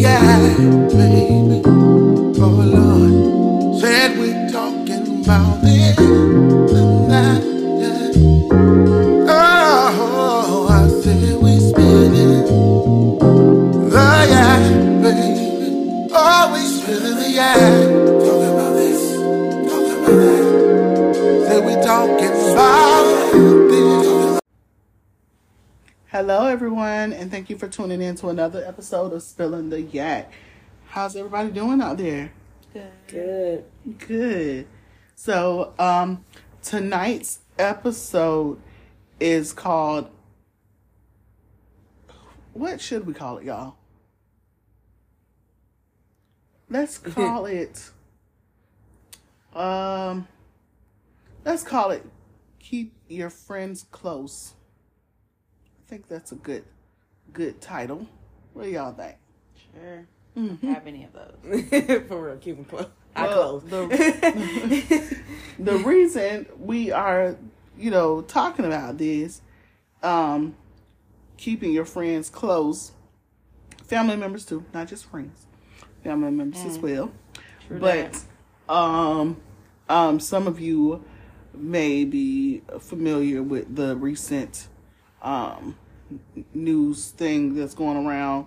the for tuning in to another episode of Spilling the Yak. How's everybody doing out there? Good. Good. Good. So, um, tonight's episode is called. What should we call it, y'all? Let's call it. Um, let's call it "Keep Your Friends Close." I think that's a good, good title. What do y'all think? Sure. Mm-hmm. Have any of those? For real, keep them close. I Well, close. the- the reason we are, you know, talking about this, um, keeping your friends close, family members too, not just friends, family members as well. True but um, um, some of you may be familiar with the recent um, n- news thing that's going around.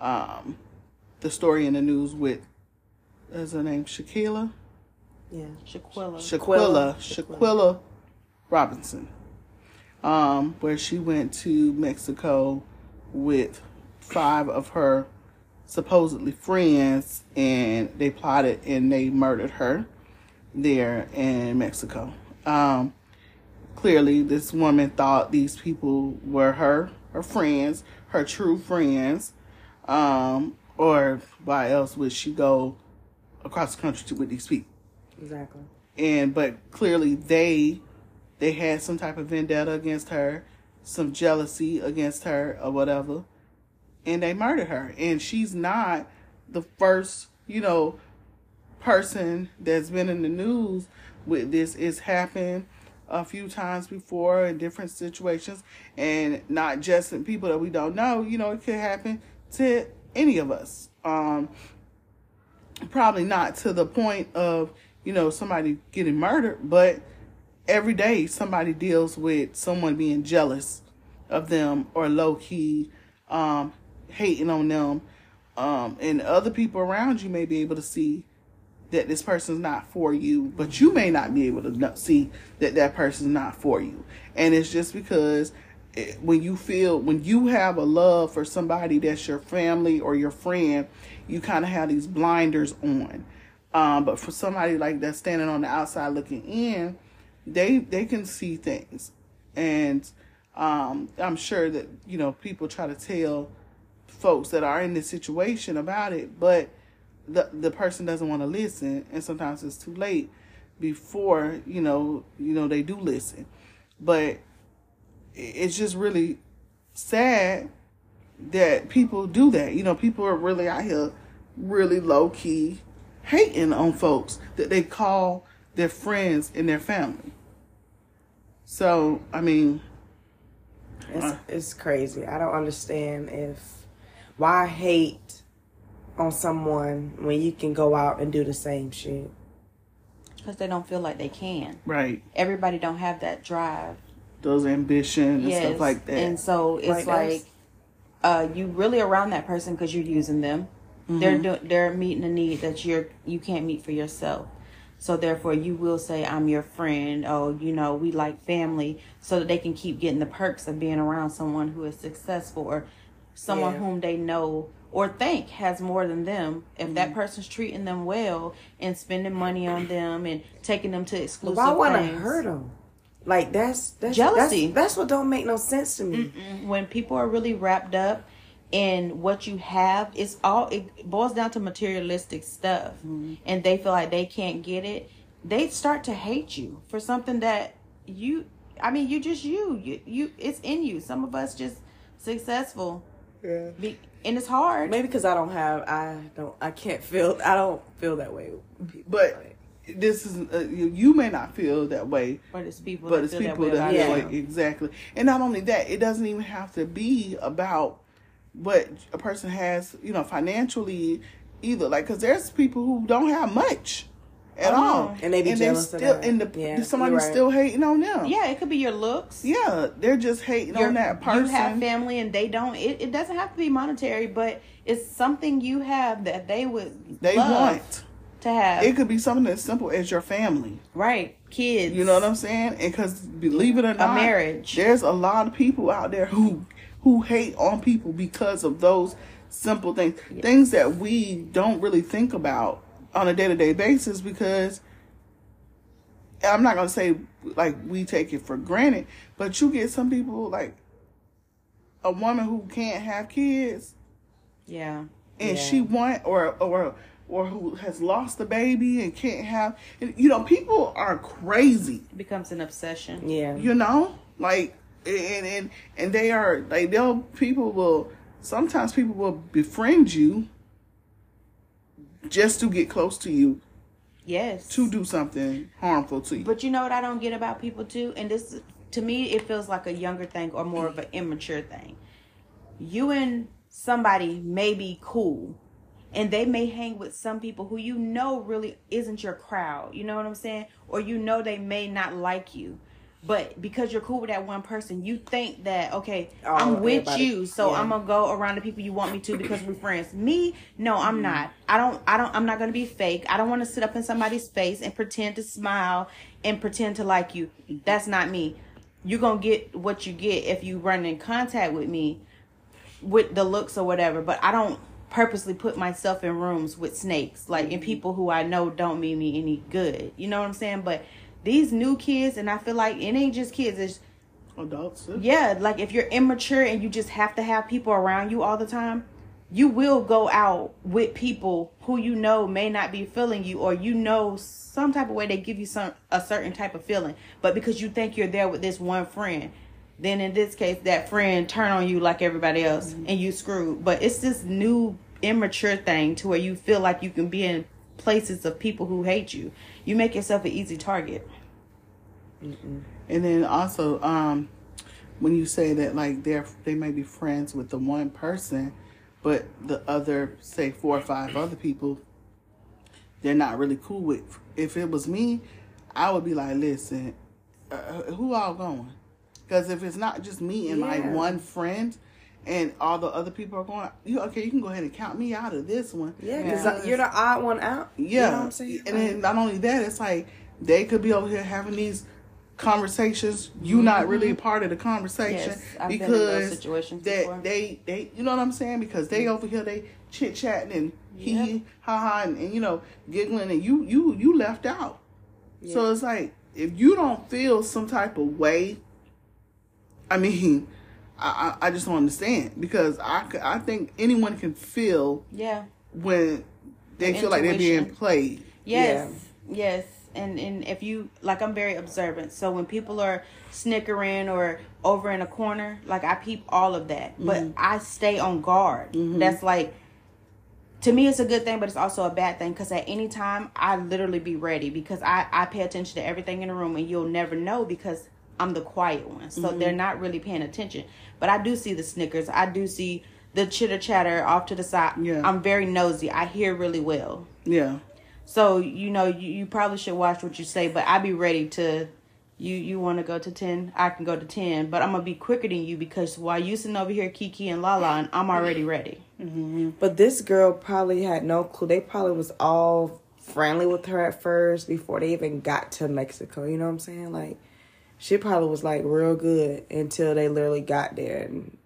Um, the story in the news with, is her name Shaquilla? yeah. Shaquilla. Shaquilla, Shaquilla. Shanquella Robinson, um, where she went to Mexico with five of her supposedly friends, and they plotted and they murdered her there in Mexico. Um, clearly, this woman thought these people were her, her friends, her true friends, um, or why else would she go across the country to with these people? Exactly. and but clearly they they had some type of vendetta against her some jealousy against her or whatever and they murdered her and she's not the first you know person that's been in the news with this it's happened a few times before in different situations and not just in people that we don't know you know it could happen to any of us. Um probably not to the point of you know somebody getting murdered but every day somebody deals with someone being jealous of them or low key um hating on them. Um and other people around you may be able to see that this person's not for you but you may not be able to see that that person's not for you. And it's just because it, when you feel when you have a love for somebody that's your family or your friend you kind of have these blinders on. Um, but for somebody like that standing on the outside looking in they they can see things. And um, i'm sure that you know people try to tell folks that are in this situation about it but the the person doesn't want to listen and sometimes it's too late before you know you know they do listen but it's just really sad that people do that. You know, people are really out here really low key hating on folks that they call their friends and their family. So, I mean, It's, uh. it's crazy. I don't understand if why hate on someone when you can go out and do the same shit. Because they don't feel like they can. right, Everybody don't have that drive. those ambition and stuff like that. And so it's Like like, uh, you really around that person because you're using them. They're Mm-hmm. do- they're meeting a need that you're you can't meet for yourself. So therefore, you will say, "I'm your friend." Oh, you know, we like family, so that they can keep getting the perks of being around someone who is successful or someone Yeah. whom they know or think has more than them. If Mm-hmm. that person's treating them well and spending money on them and taking them to exclusive why want to hurt them? Like that's that's Jealousy. That's, that's what don't make no sense to me. when people are really wrapped up in what you have it's all it boils down to materialistic stuff and they feel like they can't get it they start to hate you for something that you i mean you just you you, you it's in you some of us just successful Yeah. be, and it's hard Maybe because I don't have, I don't, I can't feel, I don't feel that way. But Like, this is uh, you, you may not feel that way, but it's people but that it's feel people that way that feel Yeah. like you. exactly. And not only that, it doesn't even have to be about what a person has, you know, financially either. Like, because there's people who don't have much at Oh, all. And they be jealous of still, that. and the, Yeah, somebody's right. still hating on them. Yeah, it could be your looks. yeah, they're just hating Your- on that person. You have family and they don't. It, it doesn't have to be monetary, but it's something you have that they would they love want. to have. It could be something as simple as your family. right, kids. You know what I'm saying? And because believe it or not, a marriage. There's a lot of people out there who who hate on people because of those simple things, things that we don't really think about on a day to day basis. Because I'm not gonna say like we take it for granted, but you get some people like a woman who can't have kids Yeah. and Yeah. she want or or or who has lost a baby and can't have and, you know people are crazy It becomes an obsession. Yeah. you know like and and and they are like they'll people will sometimes people will befriend you just to get close to you Yes. to do something harmful to you But you know what I don't get about people too, and this to me it feels like a younger thing or more of an immature thing. You and somebody may be cool, and they may hang with some people who you know really isn't your crowd. You know what I'm saying? Or you know they may not like you. But because you're cool with that one person, you think that okay, Oh, I'm with everybody- you, so yeah. I'm gonna go around the people you want me to because we're friends. Me, no, I'm mm-hmm. not. I don't. I don't. I'm not gonna be fake. I don't want to sit up in somebody's face and pretend to smile and pretend to like you. Mm-hmm. That's not me. You're gonna get what you get if you run in contact with me with the looks or whatever. But I don't purposely put myself in rooms with snakes, like in mm-hmm. people who I know don't mean me any good. You know what I'm saying? But these new kids, and I feel like it ain't just kids. It's adults yeah, like if you're immature and you just have to have people around you all the time, you will go out with people who you know may not be feeling you or you know some type of way they give you some a certain type of feeling. But because you think you're there with this one friend, then in this case that friend turn on you like everybody else mm-hmm. and you screwed. But it's this new immature thing to where you feel like you can be in places of people who hate you. You make yourself an easy target. And then also, um, when you say that like they're they may be friends with the one person, but the other say four or five other people, they're not really cool with. If it was me, I would be like, listen, uh, who all going? Because if it's not just me and my one friend, and all the other people are going, you okay? You can go ahead and count me out of this one. Yeah, because you're the odd one out. yeah. You know what I'm saying? And then not only that, it's like they could be over here having these conversations. You not mm-hmm. really a part of the conversation Yes, I've been in those because that before. they they you know what I'm saying because they mm-hmm. over here they chit chatting and hee Yep. ha ha and, and you know giggling and you you you left out. So it's like if you don't feel some type of way, I mean. I, I I just don't understand because I, I think anyone can feel Yeah. when they feel like they're being played. Yes. Yes. And and if you like I'm very observant. So when people are snickering or over in a corner, like I peep all of that. But mm-hmm. I stay on guard. Mm-hmm. That's like to me it's a good thing, but it's also a bad thing because at any time I literally be ready because I I pay attention to everything in the room and you'll never know because I'm the quiet one. So mm-hmm. they're not really paying attention. But I do see the snickers. I do see the chitter chatter off to the side. Yeah. I'm very nosy. I hear really well. Yeah. So you know you, you probably should watch what you say, but I'd be ready to. You you want to go to ten? I can go to ten, but I'm gonna be quicker than you because while you sitting over here Kiki and Lala, and I'm already ready. Mm-hmm. But this girl probably had no clue. They probably was all friendly with her at first before they even got to Mexico. You know what I'm saying? Like, she probably was like real good until they literally got there and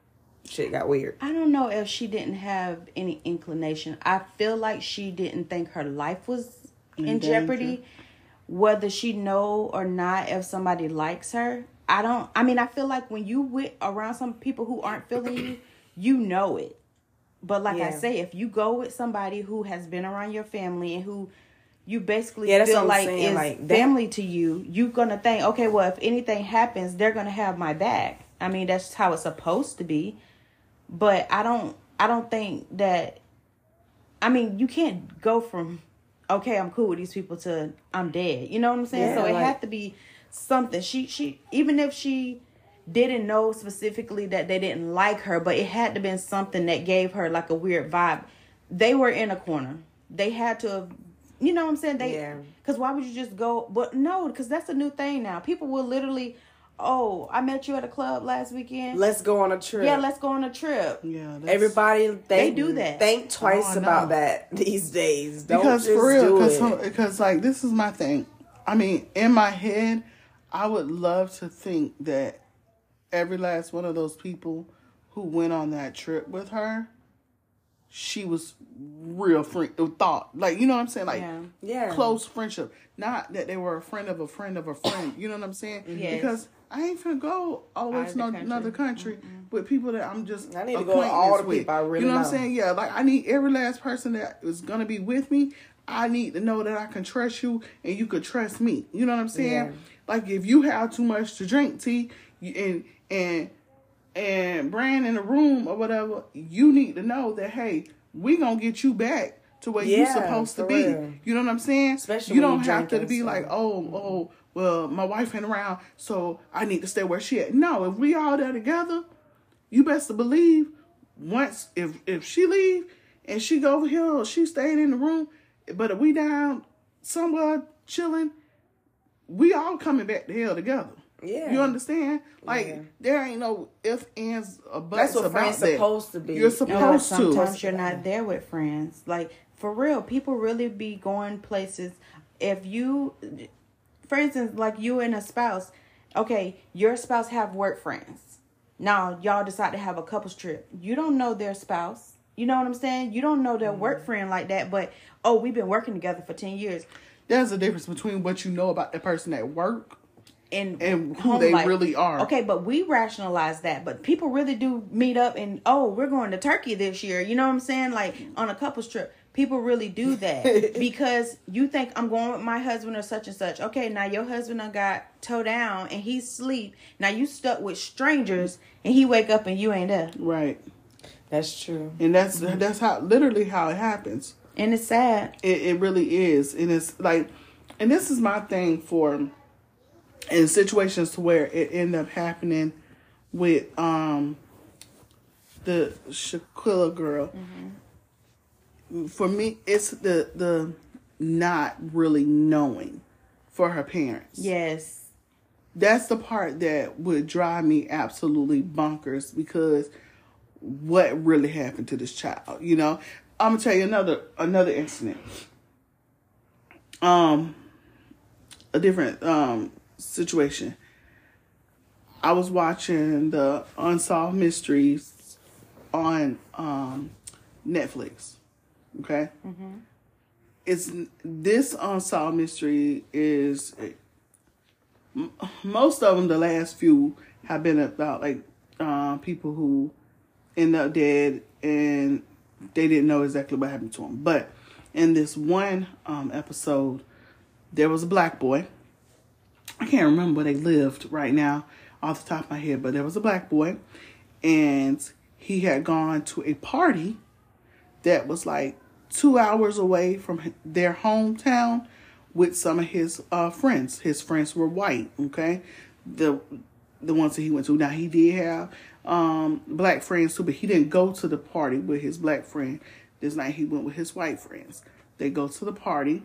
shit got weird. I don't know if she didn't have any inclination. I feel like she didn't think her life was in, In jeopardy, whether she know or not. If somebody likes her, I don't. I mean, I feel like when you with around some people who aren't feeling you, you know it. But like I say, if you go with somebody who has been around your family and who you basically Yeah, feel like is like, family to you, you're gonna think, okay, well, if anything happens, they're gonna have my back. I mean, that's how it's supposed to be. But I don't, I don't think that. I mean, you can't go from, okay, I'm cool with these people to I'm dead. You know what I'm saying? Yeah, so it like- had to be something. She, she, even if she didn't know specifically that they didn't like her, but it had to been something that gave her like a weird vibe. They were in a corner. They had to have you know what I'm saying? They Yeah. because why would you just go? But no, because that's a new thing now. People will literally, oh, I met you at a club last weekend. Let's go on a trip. yeah, let's go on a trip. Yeah, that's, Everybody, think, They do that. Think twice Oh, I know. about that these days. Don't because just for real, do because it. because like this is my thing. I mean, in my head, I would love to think that every last one of those people who went on that trip with her, she was real friend uh, thought like you know what I'm saying like Yeah. Yeah. close friendship, not that they were a friend of a friend of a friend. You know what I'm saying? Yes. Because I ain't finna go all the way to of no, country. another country with people that I'm just I need to go with all the with. people I really You know, what. I'm saying? Yeah, like I need every last person that is gonna be with me. I need to know that I can trust you and you could trust me. You know what I'm saying? Yeah. Like if you have too much to drink, T, and and and Brand in the room or whatever, you need to know that hey, we gonna get you back to where you're supposed to be. real. You know what I'm saying? Especially you when don't have to be so- like, oh, oh, well, my wife ain't around, so I need to stay where she at. No, if we all there together, you best to believe once if if she leave and she go over here or she staying in the room, but if we down somewhere chilling, we all coming back to hell together. Yeah. You understand? Like Yeah. there ain't no ifs, ands, or buts That's what about friends that. supposed to be. You're No, No, but supposed to. sometimes you're not there with friends. Like for real, people really be going places. If you, for instance, like you and a spouse, okay, your spouse have work friends. Now y'all decide to have a couples trip. You don't know their spouse. You know what I'm saying? You don't know their work mm-hmm. friend like that. But oh, we've been working together for ten years. There's a difference between what you know about the person at work and And who they life. really are. Okay, but we rationalize that. But people really do meet up and oh, we're going to Turkey this year. You know what I'm saying? Like mm-hmm. on a couples trip. People really do that because you think I'm going with my husband or such and such. Okay, now your husband done got toe down and he's asleep. Now you stuck with strangers and he wake up and you ain't there. right. That's true. And that's that's how literally how it happens. And it's sad. It it really is. And it's like and this is my thing for in situations to where it end up happening with um the Shaquilla girl. For me it's the the not really knowing for her parents. Yes. that's the part that would drive me absolutely bonkers because what really happened to this child you know i'm gonna tell you another another incident um a different um situation i was watching the unsolved mysteries on um netflix okay it's this unsolved mystery is most of them, the last few, have been about like uh, people who end up dead and they didn't know exactly what happened to them. But in this one um, episode, there was a black boy. I can't remember where they lived right now off the top of my head, but there was a black boy, and he had gone to a party that was like two hours away from their hometown with some of his uh, friends. His friends were white, okay? The the ones that he went to. Now he did have um, black friends too, but he didn't go to the party with his black friend. This night he went with his white friends. They go to the party,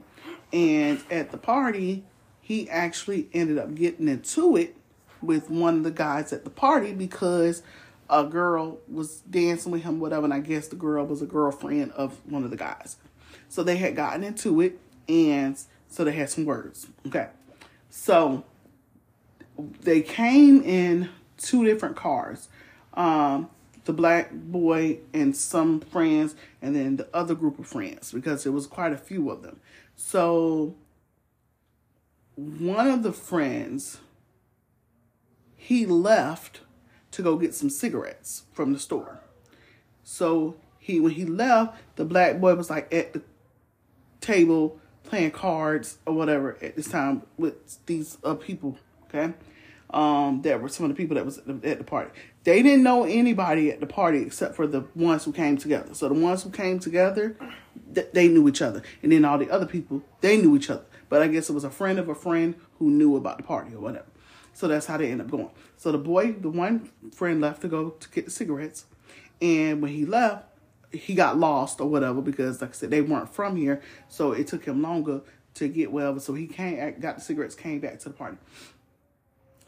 and at the party, he actually ended up getting into it with one of the guys at the party because a girl was dancing with him, whatever, and I guess the girl was a girlfriend of one of the guys. So they had gotten into it, and so they had some words. Okay. So they came in two different cars. Um, the black boy and some friends, and then the other group of friends, because there was quite a few of them. So one of the friends, he left to go get some cigarettes from the store. So he when he left, the black boy was like at the table playing cards or whatever at this time with these uh, people. Okay, um, that were some of the people that was at the, at the party. They didn't know anybody at the party except for the ones who came together. So the ones who came together, th- they knew each other, and then all the other people they knew each other. But I guess it was a friend of a friend who knew about the party or whatever. So that's how they end up going. So the boy, the one friend left to go to get the cigarettes, and when he left, he got lost or whatever because, like I said, they weren't from here, so it took him longer to get whatever. So he came, got the cigarettes, came back to the party.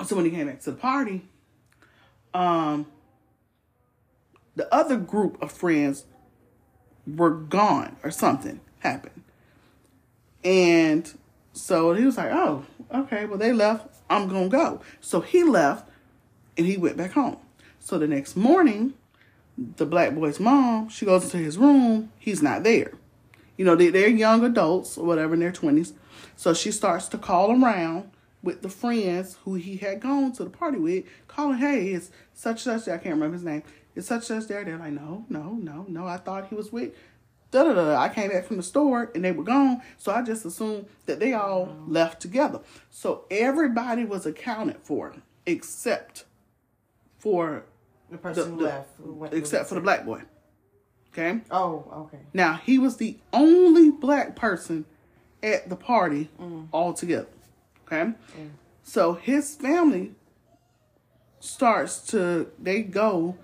So when he came back to the party, um, the other group of friends were gone or something happened. And so he was like, oh, okay, well, they left. I'm going to go. So he left and he went back home. So the next morning, the black boy's mom, she goes into his room. He's not there. You know, they, they're young adults or whatever in their 20s. So she starts to call around with the friends who he had gone to the party with, calling, hey, it's such such. I can't remember his name. It's such such there. They're like, no, no, no, no. I thought he was with. Da, da, da. I came back from the store and they were gone, so I just assumed that they all left together. So everybody was accounted for except for The person the- who the- left. Who except for the black boy. Okay. Oh, okay. Now he was the only black person at the party altogether. Okay, so his family starts to they go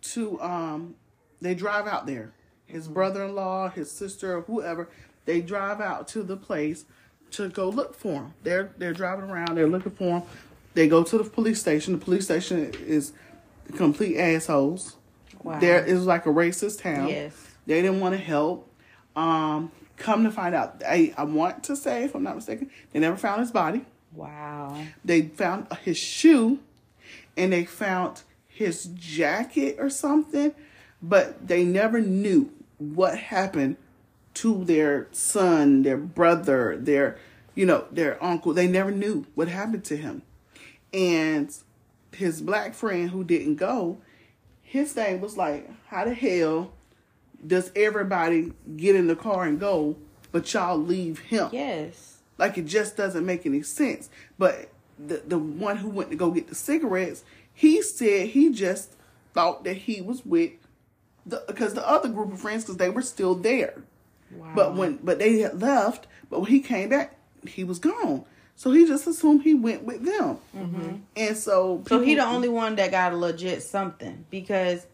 to um they drive out there. His brother-in-law, his sister, or whoever, they drive out to the place to go look for him. They're they're driving around. They're looking for him. They go to the police station. The police station is complete assholes. Wow. There is like a racist town. Yes. They didn't want to help. Um, come to find out, I, I want to say, if I'm not mistaken, they never found his body. Wow. They found his shoe and they found his jacket or something, but they never knew what happened to their son, their brother, their, you know, their uncle. They never knew what happened to him. And his black friend who didn't go, his thing was like, how the hell does everybody get in the car and go, but y'all leave him? Yes. Like it just doesn't make any sense. But the the one who went to go get the cigarettes, he said he just thought that he was with because the other group of friends because they were still there. Wow. But when but they had left, but when he came back, he was gone. So he just assumed he went with them. And so Mm-hmm. so he the only one that got a legit something because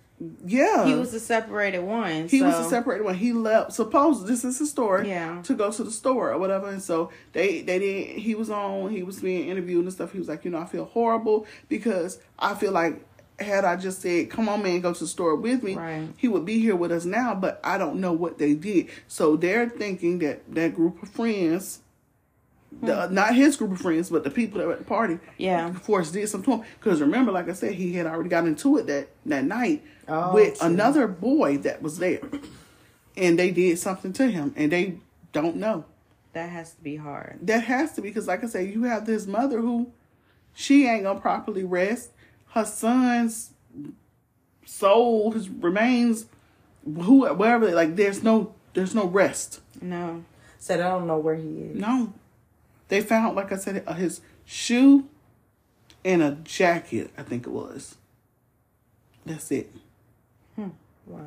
yeah he was the separated one. He was the separated one. He left. Suppose this is his story. Yeah. To go to the store or whatever, and so they they didn't. He was on. He was being interviewed and stuff. He was like, you know, I feel horrible because I feel like had I just said, come on, man, go to the store with me, Right. he would be here with us now. But I don't know what they did. So they're thinking that that group of friends. The, not his group of friends, but the people that were at the party. Hmm. Yeah. of course, did something to him. Because remember, like I said, he had already got into it that that night Oh, with true. another boy that was there, and they did something to him, and they don't know. that has to be hard. That has to be because, like I said, you have this mother who she ain't gonna properly rest. Her son's soul, his remains, who wherever, like there's no there's no rest. No. Said I don't know where he is. No, they found, like I said, his shoe and a jacket. I think it was. That's it. Wow.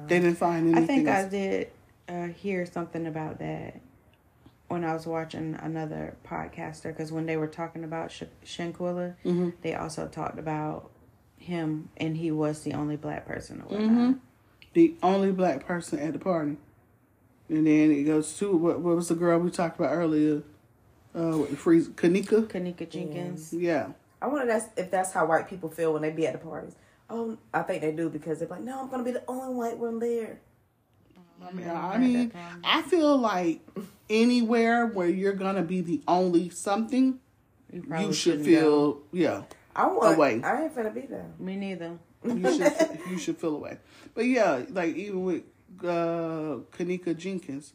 They didn't find anything. I think I did uh, hear something about that when I was watching another podcaster because when they were talking about Sh- Shanquella, Mm-hmm. they also talked about him and he was the only black person or Mm-hmm. the only black person at the party. And then it goes to what, what was the girl we talked about earlier? Uh, with the freeze, Kenneka. Kenneka Jenkins. Yeah, I wonder that's if that's how white people feel when they be at the parties. Oh, I think they do because they're like, no, I'm gonna be the only white one there. I mean, I mean. I feel like anywhere where you're gonna be the only something, You, you should shouldn't feel yeah, I want. Away. I ain't finna be there. Me neither. you should you should feel away. But yeah, like even with uh, Kenneka Jenkins,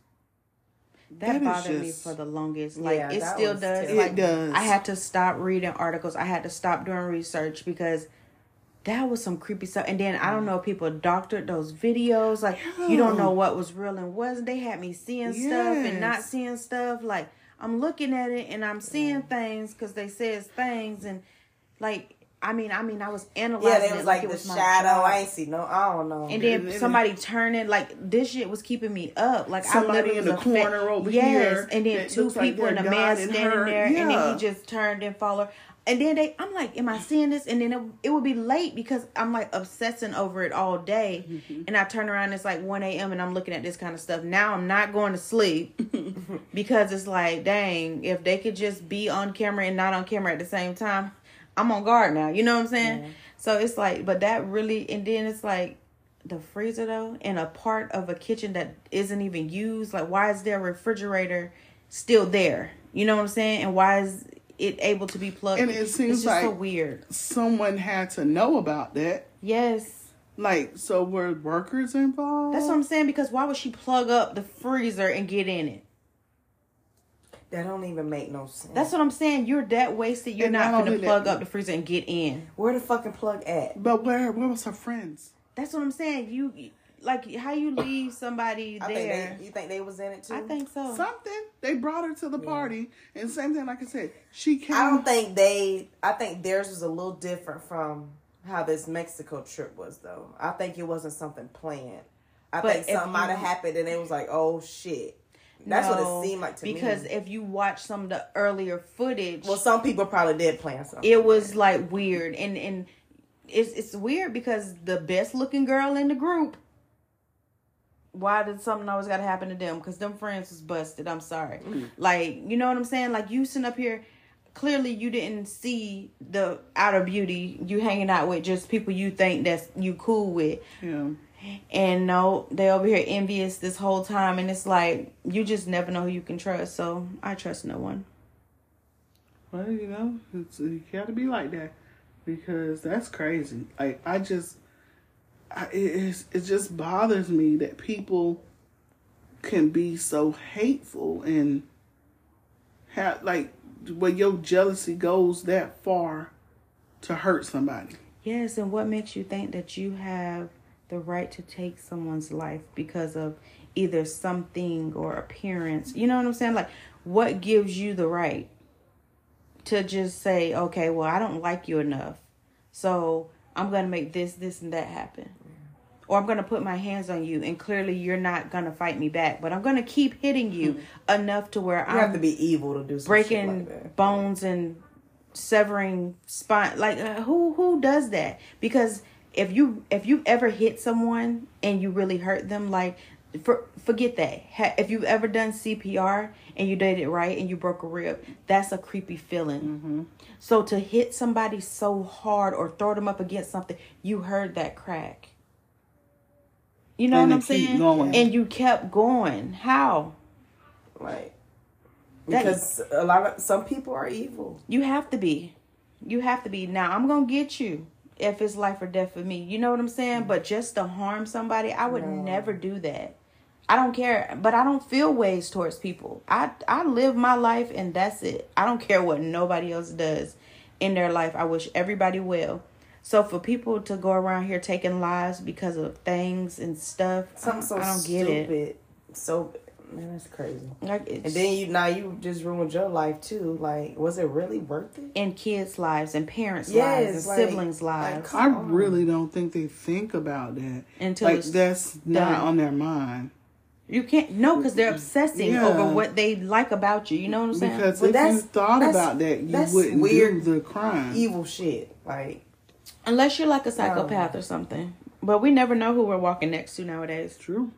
That, That is bothered me for the longest. Like Yeah, it still does. terrible. Like It does. I had to stop reading articles. I had to stop doing research because that was some creepy stuff. And then I don't know people doctored those videos. Like you don't know what was real and wasn't. They had me seeing stuff and not seeing stuff. Like I'm looking at it and I'm seeing things because they says things and like I mean I mean I was analyzing Yeah, they it was like, like it the was my shadow. job. I ain't see no. I don't know. And then And somebody turning like this shit was keeping me up. Like Somebody I literally in the was affect- corner over yes, here and then two looks like people and a they're man standing her. there, and then he just turned and followed. And then they, I'm like, am I seeing this? And then it, it would be late because I'm like obsessing over it all day. Mm-hmm. And I turn around, it's like 1 a.m. and I'm looking at this kind of stuff. Now I'm not going to sleep because it's like, dang, if they could just be on camera and not on camera at the same time, I'm on guard now. You know what I'm saying? So it's like, but that really, and then it's like the freezer though, and a part of a kitchen that isn't even used. Like, why is there a refrigerator still there? You know what I'm saying? And why is it able to be plugged? And it seems it's just so weird. Someone had to know about that. Yes. Like, so were workers involved? That's what I'm saying because why would she plug up the freezer and get in it? That don't even make no sense. That's what I'm saying. You're that wasted. You're And not not going to plug that- up the freezer and get in. where the fucking plug at. But where where was her friends? That's what I'm saying. You like how you leave somebody I there. think they, you think they was in it too. I think so. Something. They brought her to the party. And same thing, like I said, she came. I don't think they. I think theirs was a little different from how this Mexico trip was, though. I think it wasn't something planned. I But think something might have happened, and it was like, "Oh shit." That's what it seemed like to because me. Because if you watch some of the earlier footage, well, some people probably did plan something. it was like weird and and it's it's weird because the best looking girl in the group. Why did something always got to happen to them? Because them friends was busted. I'm sorry. Mm-hmm. Like you know what I'm saying? Like you sitting up here. Clearly, you didn't see the outer beauty. You hanging out with just people you think that's you cool with. Yeah. And no, they over here envious this whole time, and it's like you just never know who you can trust. So I trust no one. Well, you know, it's, you got to be like that because that's crazy. Like I just, I, it it just bothers me that people can be so hateful and have like where your jealousy goes that far to hurt somebody. Yes, and what makes you think that you have the right to take someone's life because of either something or appearance? You know what I'm saying? Like, what gives you the right to just say, okay, well, I don't like you enough, so I'm going to make this, this, and that happen? Or I'm going to put my hands on you, and clearly you're not going to fight me back, but I'm going to keep hitting you enough to where I'm have to be evil to do breaking like that. bones and severing spine like uh, who who does that because if you if you ever hit someone and you really hurt them like for, forget that if you've ever done cpr and you did it right and you broke a rib that's a creepy feeling mm-hmm. so to hit somebody so hard or throw them up against something you heard that crack you know And what i'm saying going. and you kept going how Like That- because a lot of some people are evil. You have to be. You have to be. Now I'm gonna get you if it's life or death for me. You know what I'm saying? Mm-hmm. But just to harm somebody, I would never do that. I don't care, but I don't feel ways towards people. I I live my life and that's it. I don't care what nobody else does in their life. I wish everybody well. So for people to go around here taking lives because of things and stuff, Something so I don't get stupid. it. So man, that's crazy. Like it's, And then you now you just ruined your life too. Like, was it really worth it? in kids' lives and parents' Yes, lives and like- siblings' lives. come I on. really don't think they think about that. Until like it's that's not done. on their mind. You can't no, because they're obsessing Yeah. over what they like about you. You know what I'm saying? Because But if you thought that's- about that, you wouldn't weird. do the crime. Evil shit. Like, Unless you're like a psychopath or something. But we never know who we're walking next to nowadays. True.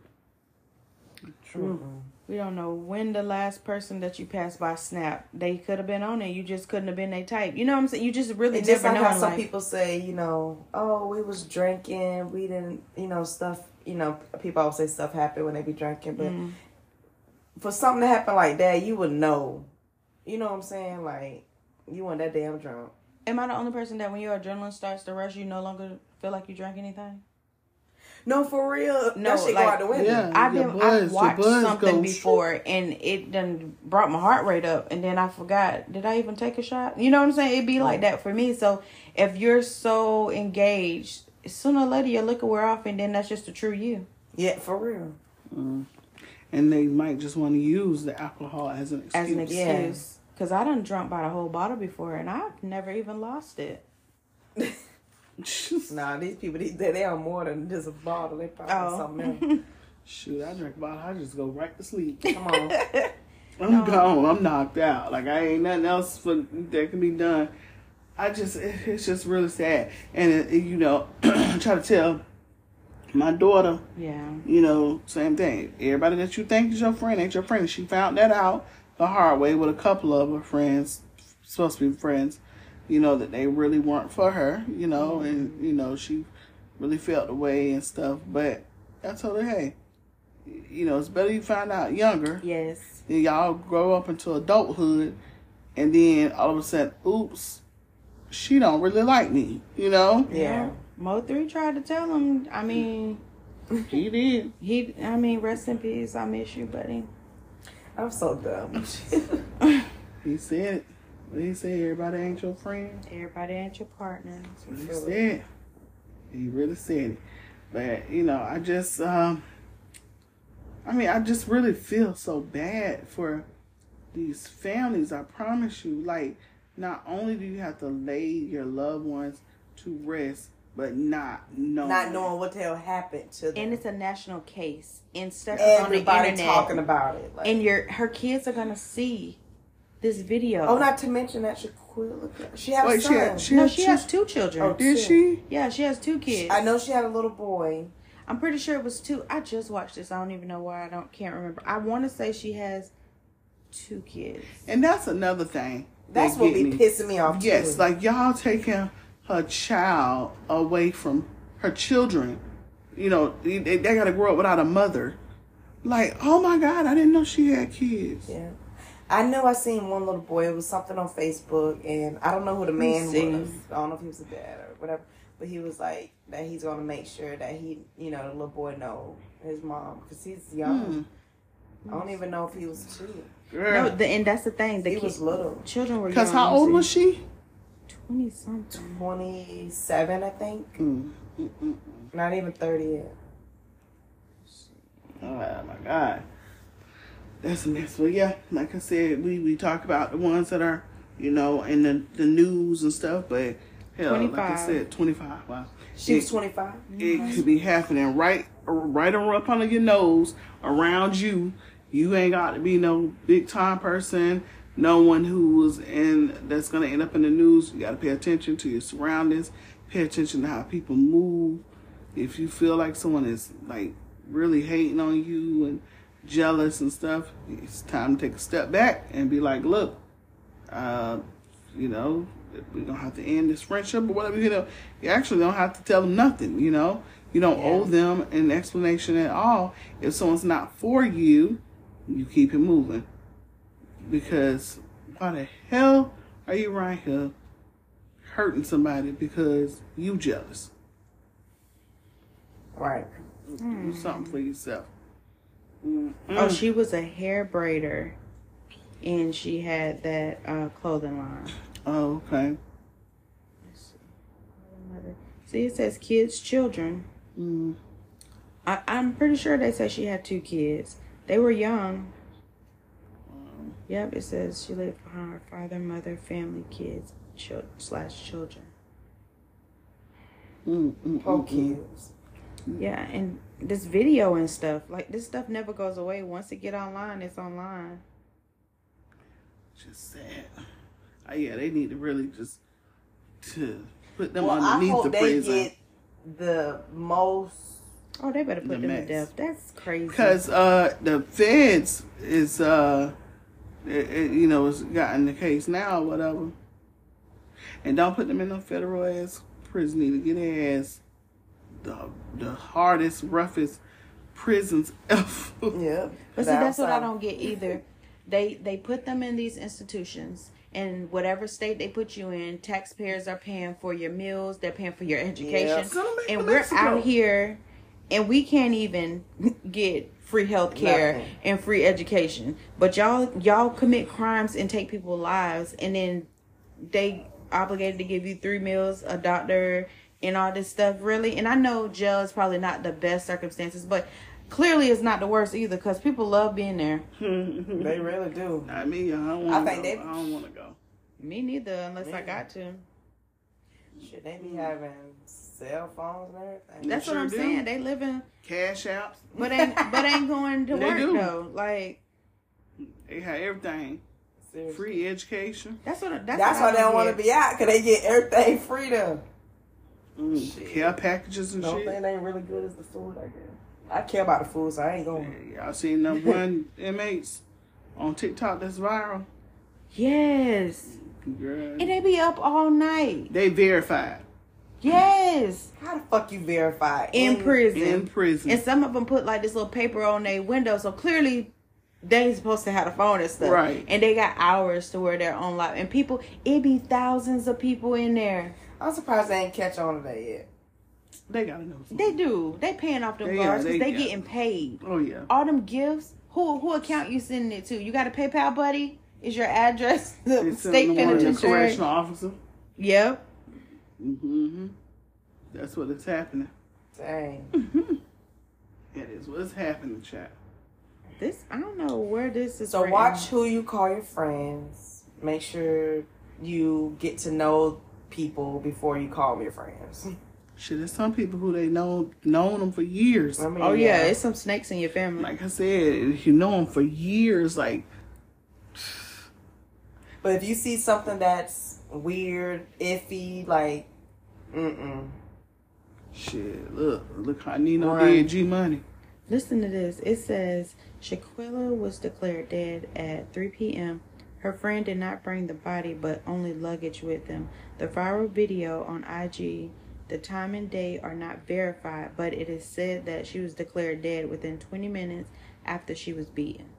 True. We don't know when the last person that you passed by snapped. They could have been on it. You just couldn't have been they type. You know what I'm saying? You just really just never like know. how some life. people say, you know, oh, we was drinking, we didn't, you know, stuff. You know, people always say stuff happened when they be drinking, but Mm-hmm. for something to happen like that, you would know. You know what I'm saying? Like, you weren't that damn drunk. Am I the only person that when your adrenaline starts to rush, you no longer feel like you drank anything? No, for real. No, that shit like- go out the window. Yeah. I've been buzz- I've watched something goes before and it done brought my heart rate up and then I forgot did I even take a shot? You know what I'm saying? It'd be like that for me. So if you're so engaged, sooner or later your liquor wear off and then that's just the true you. Yeah, for real. Mm. And they might just want to use the alcohol as an excuse. As an Yeah. excuse. Cause I done drunk by the whole bottle before and I've never even lost it. Nah, these people, they, they are more than just a bottle. They probably Oh. something else. Shoot, I drink about I just go right to sleep. Come on. I'm gone. I'm knocked out. Like I ain't nothing else for that can be done. I just it- it's just really sad, and it, you know, I try to tell my daughter, Yeah. you know, same thing. Everybody that you think is your friend ain't your friend. She found that out the hard way with a couple of her friends, supposed to be friends, you know, that they really weren't for her, you know, and you know she really felt the way and stuff. But I told her, hey, you know, it's better you find out younger Yes. then y'all grow up into adulthood and then all of a sudden oops she don't really like me you know Yeah. MO3 tried to tell him. I mean, he did he. I mean, rest in peace. I miss you, buddy. I'm so dumb. he said it What he said everybody ain't your friend Everybody ain't your partner. What he said he really said it but you know i just um i mean i just really feel so bad for these families i promise you like not only do you have to lay your loved ones to rest but not knowing Not knowing what the hell happened to them. And it's a national case. And stuff is on the Everybody internet. talking about it. Like, and your her kids are gonna see this video. oh, not to mention that Shaquille. She had a Wait, she had- she no, had she two- has two children. Oh, Did two. she? Yeah, she has two kids. I know she had a little boy. I'm pretty sure it was two. I just watched this. I don't even know why. I don't can't remember. I want to say she has two kids. And that's another thing. That's that what be me. pissing me off. Yes, too. like y'all taking her child away from her children. You know, they, they got to grow up without a mother. Like, oh my God, I didn't know she had kids. Yeah. I know I seen one little boy. It was something on Facebook, and I don't know who the man see. was. I don't know if he was a dad or whatever. But he was like that. He's gonna make sure that he, you know, the little boy know his mom because he's young. Hmm. I don't even know if he was two. No, the, and that's the thing. The He ki- was little, children were Because how old was she? Twenty something. twenty seven, I think. Mm. Not even thirty yet. Oh my God. That's a mess. But yeah, like I said, we, we talk about the ones that are, you know, in the, the news and stuff, but hell, like I said, 25. Wow. She was It- twenty five. It mm-hmm. could be happening right, right up under your nose, around you. You ain't got to be no big time person, no one who was in that's gonna end up in the news. You got to pay attention to your surroundings, pay attention to how people move. If you feel like someone is like really hating on you and jealous and stuff, it's time to take a step back and be like, look, uh, you know, we're gonna have to end this friendship or whatever. You know, you actually don't have to tell them nothing. You know, you don't owe them an explanation at all. If someone's not for you, you keep it moving. Because why the hell are you right here hurting somebody because you jealous? Right. Do something for yourself. Oh, she was a hair braider, and she had that uh, clothing line. Oh, okay. See, it says kids, children. Mm. I, I'm pretty sure they said she had two kids. They were young. Yep, it says she lived behind her father, mother, family, kids, chil- slash children. Mm, mm, Poor mm, mm. kids. Yeah, and this video and stuff like this stuff never goes away. Once it get online, it's online. Just sad. Uh, yeah, they need to really just to put them Well, I underneath hope the they prison. get the most. Oh, they better put The them to mess. death. That's crazy. Because uh, the feds is, uh, it, it, you know, it's gotten the case now or whatever. And don't put them in no federal ass prison. Need to get their ass the, the hardest, roughest prisons ever. Yeah. But see, that's what I don't get either. They they put them in these institutions, and whatever state they put you in, taxpayers are paying for your meals. They're paying for your education, Send 'em back to and we're Mexico. out here, and we can't even get free health care and free education. But y'all y'all commit crimes and take people's lives, and then they obligated to give you three meals, a doctor, and all this stuff. Really, and I know jail is probably not the best circumstances, but clearly it's not the worst either because people love being there. They really do. I mean, I don't want to think go. they- I don't want to go. Me neither, unless I got to. Should they be having cell phones and everything? That's what I'm do. saying. They living, Cash apps. but ain't but ain't going to work do. though. Like They have everything. Seriously. Free education. That's what. That's, That's what why they don't want to be out, because they get everything free though. Mm, care packages and The only shit. thing that ain't really good is the food, I guess. I care about the food, so I ain't going. Yeah, Y'all seen them one inmates on TikTok that's viral? Yes, Girl, and they be up all night. they verified Yes, How the fuck you verify? in prison. in prison. And some of them put like this little paper on their window, so clearly they ain't supposed to have a phone and stuff. Right. And they got hours to where they're on live. And people, it be thousands of people in there. I'm surprised they ain't catch on to that yet. they gotta know. Something. They do. They paying off them They- guards yeah, because they they, got- getting paid. Oh yeah. All them gifts. Who who account you sending it to? You got a PayPal buddy? Is your address the They sent state them to one of the penitentiary? correctional officer. Yep. Mm-hmm. That's what is happening. Dang. It is what's happening, chat. This I don't know where this is. So written. watch who you call your friends. Make sure you get to know people before you call them your friends. Shit, there's some people who they know known them for years. I mean, Oh yeah, it's some snakes in your family. Like I said, if you know them for years, like But if you see something that's weird, iffy, like, mm-mm. shit. Look, look how Nino Right. did G Money. Listen to this. It says Shanquella was declared dead at 3 p.m. Her friend did not bring the body, but only luggage with them. The viral video on IG, the time and date are not verified, but it is said that she was declared dead within 20 minutes after she was beaten.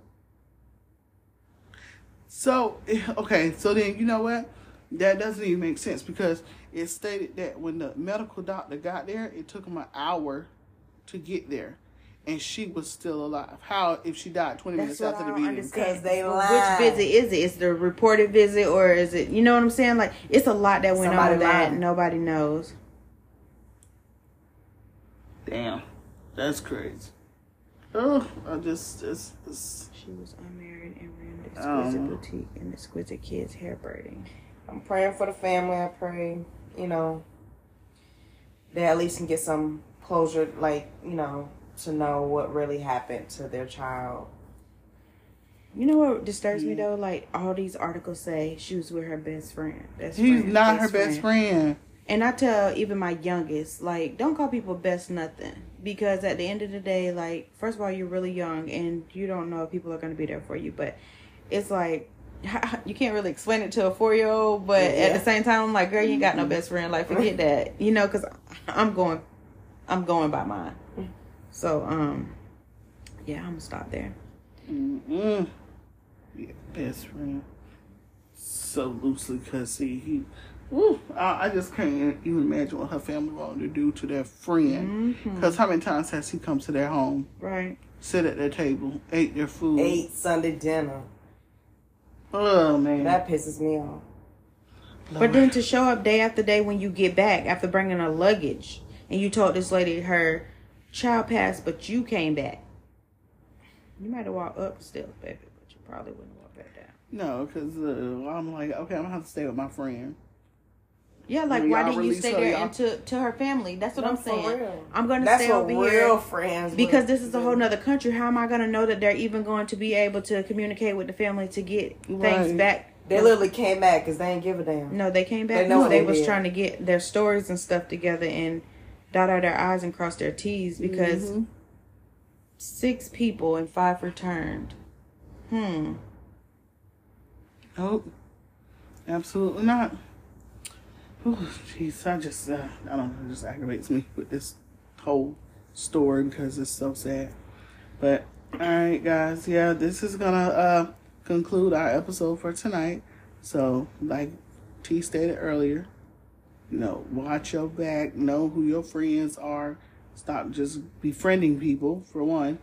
So okay, so then you know what? That doesn't even make sense because it stated that when the medical doctor got there, it took him an hour to get there, and she was still alive. How if she died twenty minutes after the beating? Because they Well, lied. Which visit is it? Is the reported visit or is it? You know what I'm saying? Like it's a lot that went Somebody on that lied. nobody knows. Damn, that's crazy. Oh, I just it's, it's She was unmarried and ran the exquisite boutique and exquisite kids hair braiding. I'm praying for the family. I pray, you know, they at least can get some closure, like, you know, to know what really happened to their child. You know what disturbs me though? Like all these articles say she was with her best friend. Best he's friend, not her best friend. And I tell even my youngest, like, don't call people best nothing. Because at the end of the day, like, first of all, you're really young and you don't know if people are going to be there for you. But it's like, you can't really explain it to a four year old. But at the same time, I'm like, girl, you ain't got no mm-hmm. best friend. Like, forget that. You know, because I'm going, I'm going by mine. So, um, yeah, I'm going to stop there. Mm-mm. Yeah, best friend. So loosely, cause see, he, woo, I, I just can't even imagine what her family wanted to do to their friend. Mm-hmm. Cause how many times has he come to their home, Right. sit at their table, ate their food? Ate Sunday dinner. Oh man, That pisses me off. But then to show up day after day when you get back after bringing her luggage, and you told this lady her child passed, but you came back. You might have walked up still, baby, but you probably wouldn't walk back down. no, cause uh, I'm like, okay, I'm gonna have to stay with my friend. Yeah, like why didn't you stay her, there y'all- and to, to her family? That's what No, I'm for saying. real. I'm gonna That's stay what over real here friends because this is a whole nother country. How am I gonna know that they're even going to be able to communicate with the family to get things back? They literally came back because they ain't give a damn. No, they came back. They know no, they they was did. trying to get their stories and stuff together and dot out their I's and cross their T's because Mm-hmm. six people and five returned. Hmm. Nope, absolutely not. Oh, Jeez, I just, uh, I don't know, it just aggravates me with this whole story because it's so sad. But all right, guys, yeah, this is gonna uh, conclude our episode for tonight. So, like T stated earlier, you know, watch your back, know who your friends are, stop just befriending people for one.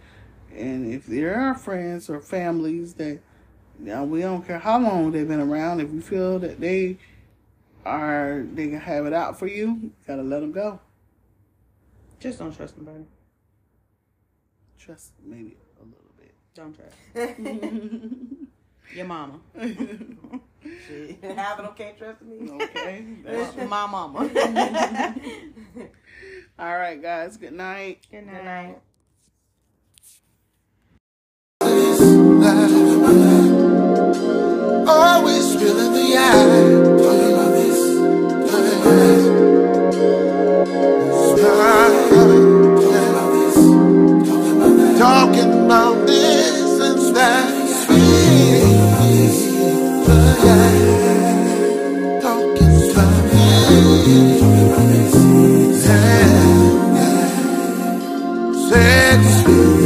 And if there are friends or families that now we don't care how long they've been around. If you feel that they are they can have it out for you, you gotta let them go. Just don't trust nobody. Trust maybe a little bit. Don't trust. Your mama. Shit. Half of them can't trust me. Okay. That's- My mama. All right, guys. Good night. Good night. Oh, Sex.